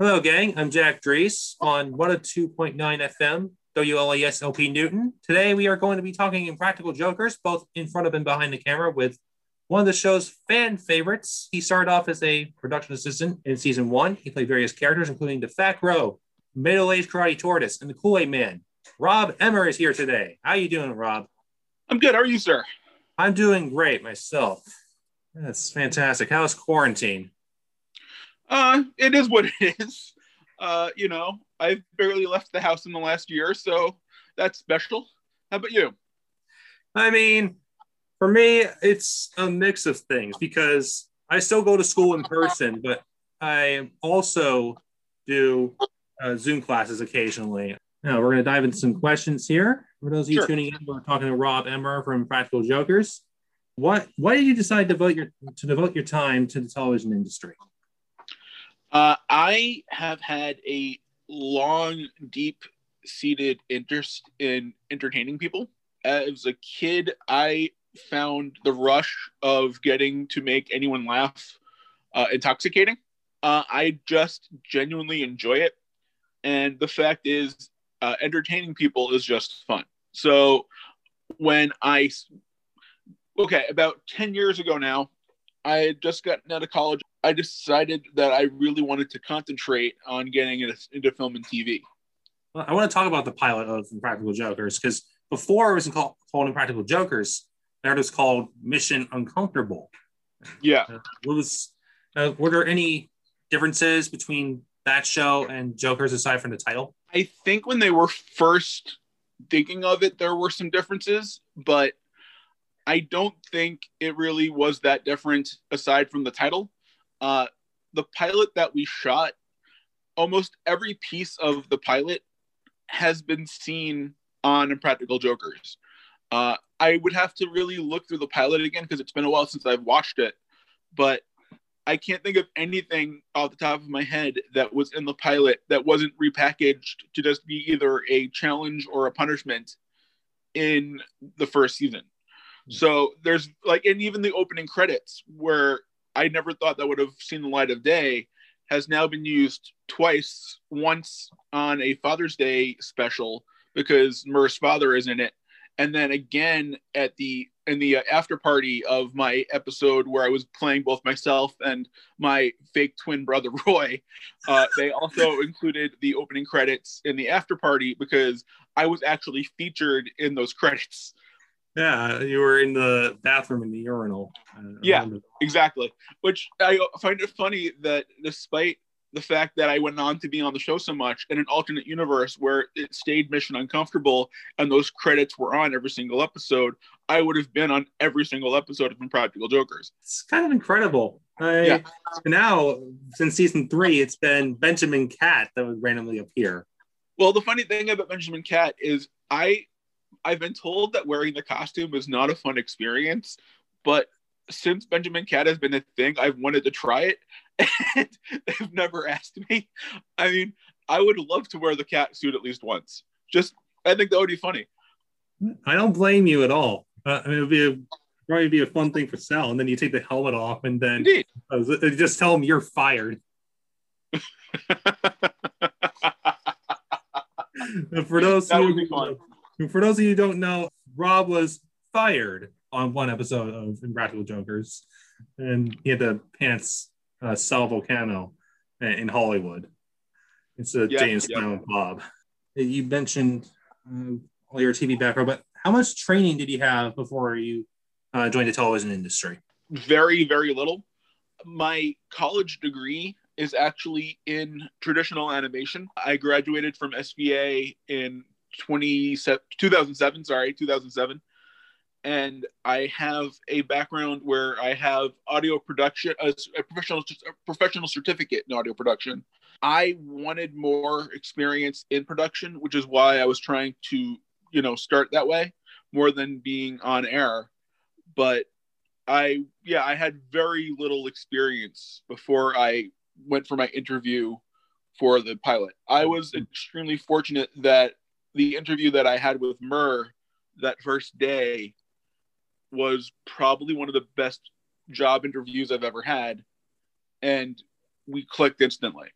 Hello, gang. I'm Jack Drees on 102.9 FM, WLAS LP Newton. Today, we are going to be talking Impractical Jokers, both in front of and behind the camera, with one of the show's fan favorites. He started off as a production assistant in season one. He played various characters, including the Fat Crow, Middle Aged Karate Tortoise, and the Kool Aid Man. Rob Emmer is here today. How are you doing, Rob? I'm good. How are you, sir? I'm doing great myself. That's fantastic. How's quarantine? Uh, it is what it is. Uh, you know, I've barely left the house in the last year, so that's special. How about you? I mean, for me, it's a mix of things because I still go to school in person, but I also do uh, Zoom classes occasionally. Now, we're going to dive into some questions here. For those of you Sure. tuning in, we're talking to Rob Emmer from Practical Jokers. What? Why did you decide to devote your to devote your time to the television industry? Uh, I have had a long, deep seated interest in entertaining people. As a kid, I found the rush of getting to make anyone laugh uh, intoxicating. Uh, I just genuinely enjoy it. And the fact is, uh, entertaining people is just fun. So when I, okay, about 10 years ago now, I had just gotten out of college. I decided that I really wanted to concentrate on getting into, film and TV. Well, I want to talk about the pilot of Impractical Jokers because before it was called, called Impractical Jokers, it was called Mission Uncomfortable. Yeah. Uh, what was? Uh, were there any differences between that show and Jokers aside from the title? I think when they were first thinking of it, there were some differences, but I don't think it really was that different aside from the title. Uh, the pilot that we shot, almost every piece of the pilot has been seen on Impractical Jokers. Uh, I would have to really look through the pilot again because it's been a while since I've watched it, but I can't think of anything off the top of my head that was in the pilot that wasn't repackaged to just be either a challenge or a punishment in the first season. So there's like, and even the opening credits, where I never thought that would have seen the light of day, has now been used twice. Once on a Father's Day special because Murr's father is in it, and then again at the in the uh, after party of my episode where I was playing both myself and my fake twin brother Roy. Uh, they also included the opening credits in the after party because I was actually featured in those credits. Yeah, you were in the bathroom in the urinal. Yeah. remember. Exactly. Which I find it funny that despite the fact that I went on to be on the show so much in an alternate universe where it stayed mission uncomfortable and those credits were on every single episode, I would have been on every single episode of Impractical Jokers. It's kind of incredible. I, Yeah. Now, since season three, it's been Benjamin Cat that would randomly appear. Well, the funny thing about Benjamin Cat is I I've been told that wearing the costume is not a fun experience, but since Benjamin Cat has been a thing, I've wanted to try it, and they've never asked me. I mean, I would love to wear the cat suit at least once. Just, I think that would be funny. I don't blame you at all. Uh, I mean, it would be a, probably be a fun thing for Sal, and then you take the helmet off, and then uh, just tell him you're fired. For those That would be fun. For those of you who don't know, Rob was fired on one episode of Impractical Jokers, and he had to pants uh, Sal Vulcano in- Hollywood. It's a Yeah, James yeah. Bob. You mentioned uh, all your TV background, but how much training did you have before you uh, joined the television industry? very very little my college degree is actually in traditional animation i graduated from sva in 20, 2007 sorry 2007 and i have a background where i have audio production a, a professional a professional certificate in audio production. I wanted more experience in production which is why i was trying to you know start that way more than being on air. But I yeah, I had very little experience before I went for my interview for the pilot. I was mm-hmm. extremely fortunate that the interview that I had with Murr that first day was probably one of the best job interviews I've ever had, and we clicked instantly.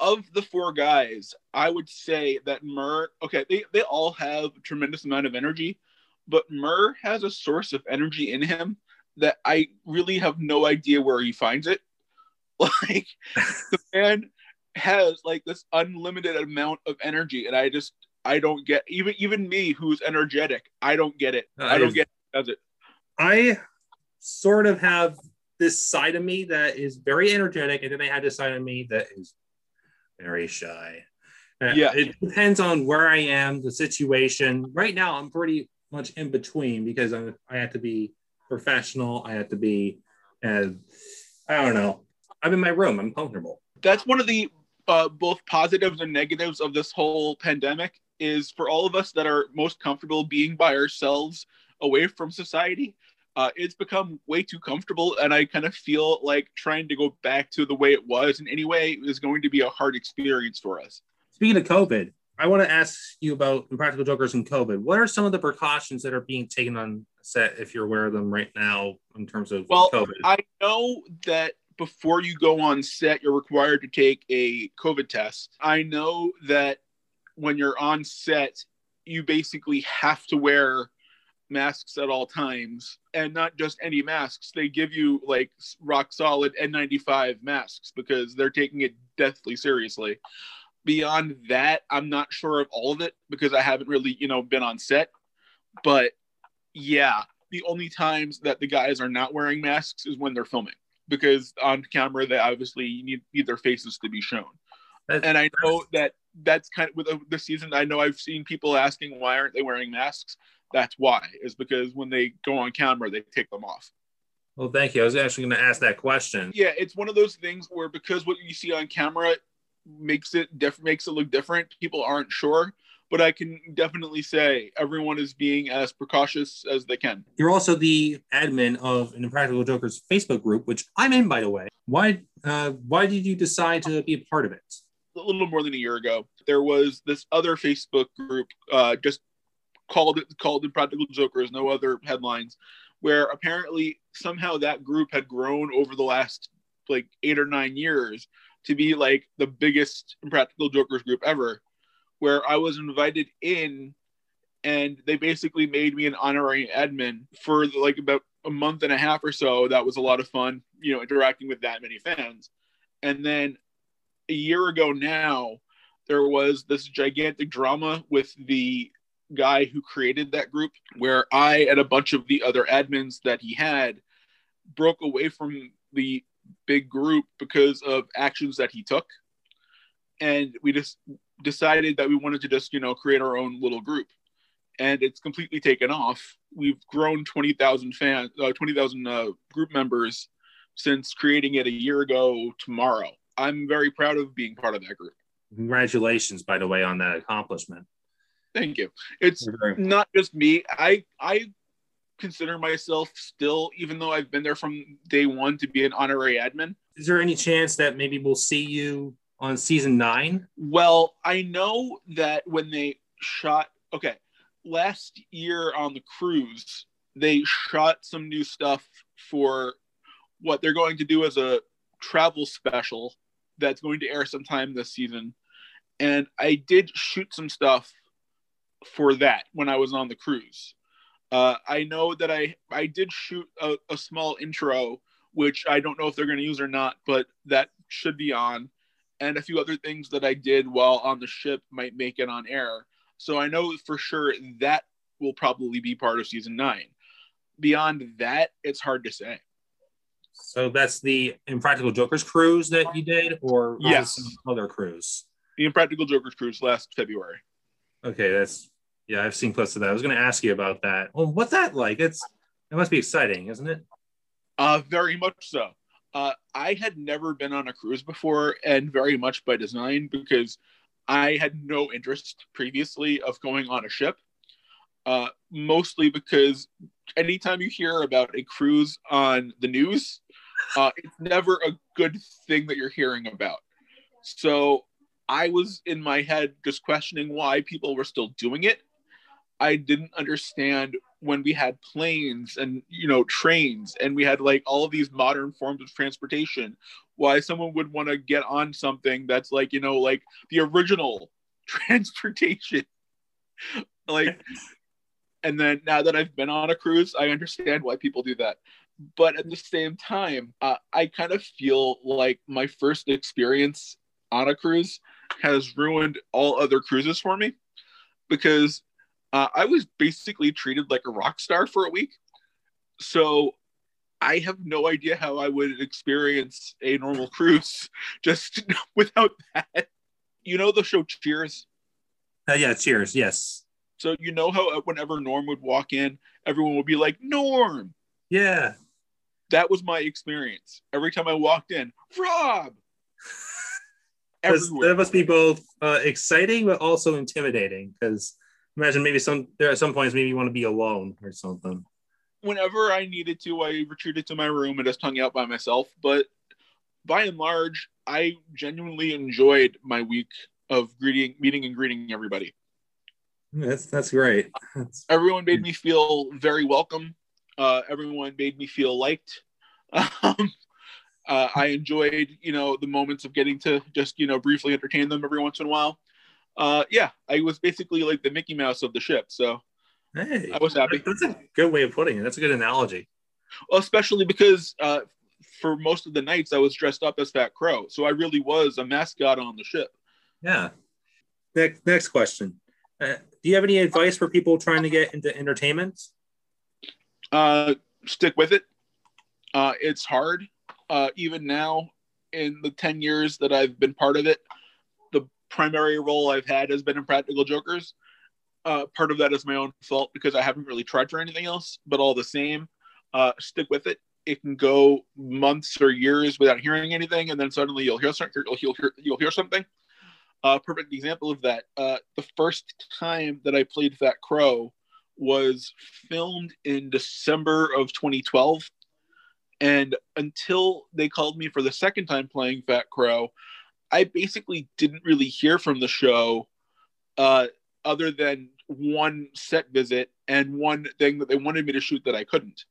Of the four guys, I would say that Murr, okay, they, they all have a tremendous amount of energy, but Murr has a source of energy in him that I really have no idea where he finds it. Like the man has like this unlimited amount of energy, and I just I don't get even even me who's energetic, I don't get it. I don't get it, does it. I sort of have this side of me that is very energetic, and then I have this side of me that is very shy. Uh, Yeah. it depends on where I am, the situation. Right now, I'm pretty much in between because I'm, I have to be professional. I have to be, and I don't know. I'm in my room. I'm comfortable. that's one of the uh, both positives and negatives of this whole pandemic is for all of us that are most comfortable being by ourselves away from society uh, it's become way too comfortable and i kind of feel like trying to go back to the way it was in any way is going to be a hard experience for us Speaking of COVID, I want to ask you about Impractical Jokers and COVID. What are some of the precautions that are being taken on set if you're aware of them right now in terms of Well, COVID? I know that before you go on set, you're required to take a COVID test. I know that when you're on set, you basically have to wear masks at all times and not just any masks. They give you like rock solid N95 masks because they're taking it deathly seriously. Beyond that, I'm not sure of all of it because I haven't really, you know, been on set. But yeah, the only times that the guys are not wearing masks is when they're filming because on camera they obviously need, need their faces to be shown That- and i know that that's kind of with the- the season i know i've seen people asking why aren't they wearing masks that's why is because when they go on camera they take them off well, thank you. I was actually going to ask that question. yeah it's one of those things where because what you see on camera makes it diff- makes it look different people aren't sure but i can definitely say everyone is being as precautious as they can You're also the admin of an Impractical Jokers Facebook group, which I'm in, by the way. Why? Uh, why did you decide to be a part of it? A little more than a year ago, there was this other Facebook group, uh, just called it called Impractical Jokers, no other headlines, where apparently somehow that group had grown over the last like eight or nine years to be like the biggest Impractical Jokers group ever. Where I was invited in, and they basically made me an honorary admin for like about a month and a half or so. That was a lot of fun, you know, interacting with that many fans. And then a year ago now, there was this gigantic drama with the guy who created that group, where I and a bunch of the other admins that he had broke away from the big group because of actions that he took. And we just decided that we wanted to just, you know, create our own little group. And it's completely taken off. We've grown 20,000 fans, uh, 20,000 uh, group members since creating it a year ago tomorrow. I'm very proud of being part of that group. Congratulations, by the way, on that accomplishment. Thank you. It's not just me. I I consider myself still, even though I've been there from day one, to be an honorary admin. Is there any chance that maybe we'll see you on season nine? Well, I know that when they shot, okay, last year on the cruise, they shot some new stuff for what they're going to do as a travel special that's going to air sometime this season. And I did shoot some stuff for that when I was on the cruise. Uh, I know that I I did shoot a, a small intro, which I don't know if they're going to use or not, but that should be on and a few other things that I did while on the ship might make it on air. So I know for sure that will probably be part of season nine. Beyond that, it's hard to say. So that's the Impractical Jokers cruise that you did, or Yes. some other cruise? The Impractical Jokers cruise last February. Okay, that's yeah, I've seen clips of that. I was going to ask you about that. Well, what's that like? It's it must be exciting, isn't it? Uh, very much so. Uh, I had never been on a cruise before, and very much by design because I had no interest previously of going on a ship. Uh, mostly because anytime you hear about a cruise on the news, uh, it's never a good thing that you're hearing about. So I was in my head just questioning why people were still doing it. I didn't understand when we had planes and you know trains and we had like all of these modern forms of transportation why someone would want to get on something that's like you know like the original transportation like and then now that i've been on a cruise i understand why people do that but at the same time uh, i kind of feel like my first experience on a cruise has ruined all other cruises for me because uh, i was basically treated like a rock star for a week so I have no idea how I would experience a normal cruise just without that. You know the show Cheers? Uh, yeah, Cheers. Yes. So you know how uh, whenever Norm would walk in, everyone would be like, "Norm." Yeah. That was my experience. Every time I walked in, Rob. That must be both uh, exciting but also intimidating. Because imagine maybe some there at some points maybe you want to be alone or something whenever I needed to, I retreated to my room and just hung out by myself. But by and large, I genuinely enjoyed my week of greeting, meeting, and greeting everybody. That's that's great. That's... Everyone made me feel very welcome. Uh, everyone made me feel liked. Um, uh, I enjoyed, you know, the moments of getting to just, you know, briefly entertain them every once in a while. Uh, yeah, I was basically like the Mickey Mouse of the ship. So Hey, I was happy. That's a good way of putting it. That's a good analogy. Well, especially because uh, for most of the nights I was dressed up as Fat Crow, so I really was a mascot on the ship. Yeah. Next, next question. Uh, do you have any advice for people trying to get into entertainment? Uh, stick with it. Uh, it's hard. Uh, even now, in the 10 years that I've been part of it, the primary role I've had has been Impractical Jokers uh, part of that is my own fault because I haven't really tried for anything else. But all the same, uh, stick with it. It can go months or years without hearing anything, and then suddenly you'll hear something. You'll hear you'll hear something. Uh, perfect example of that. Uh, the first time that I played Fat Crow was filmed in December of 2012, and until they called me for the second time playing Fat Crow, I basically didn't really hear from the show uh, other than one set visit and one thing that they wanted me to shoot that I couldn't.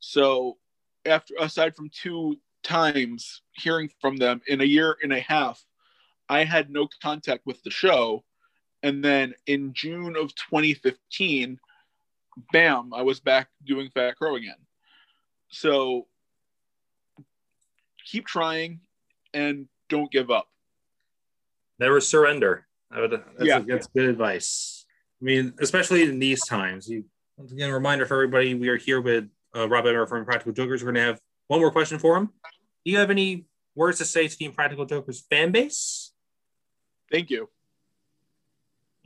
So after aside from two times hearing from them in a year and a half, I had no contact with the show. And then in June of 2015, bam, I was back doing Fat Crow again. So keep trying and don't give up. Never surrender. Would, that's, yeah. A, that's good advice. I mean, especially in these times. You once again, a reminder for everybody: we are here with uh, Rob Emmer from Practical Jokers. We're going to have one more question for him. Do you have any words to say to the Practical Jokers fan base? Thank you.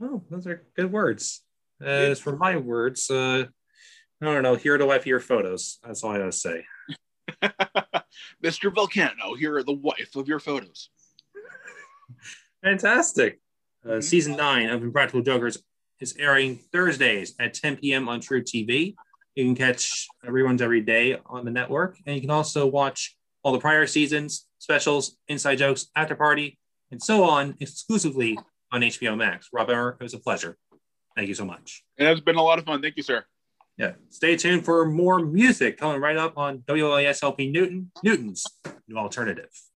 Oh, those are good words. As for my words, uh, I don't know. Here are the wife of your photos. That's all I gotta say. Mr. Vulcano, here are the wife of your photos. Fantastic. Uh, season nine of Impractical Jokers is airing Thursdays at 10 p.m. on truTV. You can catch everyone's every day on the network, and you can also watch all the prior seasons, specials, inside jokes, after party, and so on exclusively on HBO Max. Rob Emmer, it was a pleasure. Thank you so much. It has been a lot of fun. Thank you, sir. Yeah. Stay tuned for more music coming right up on WLSLP Newton, Newton's New Alternative.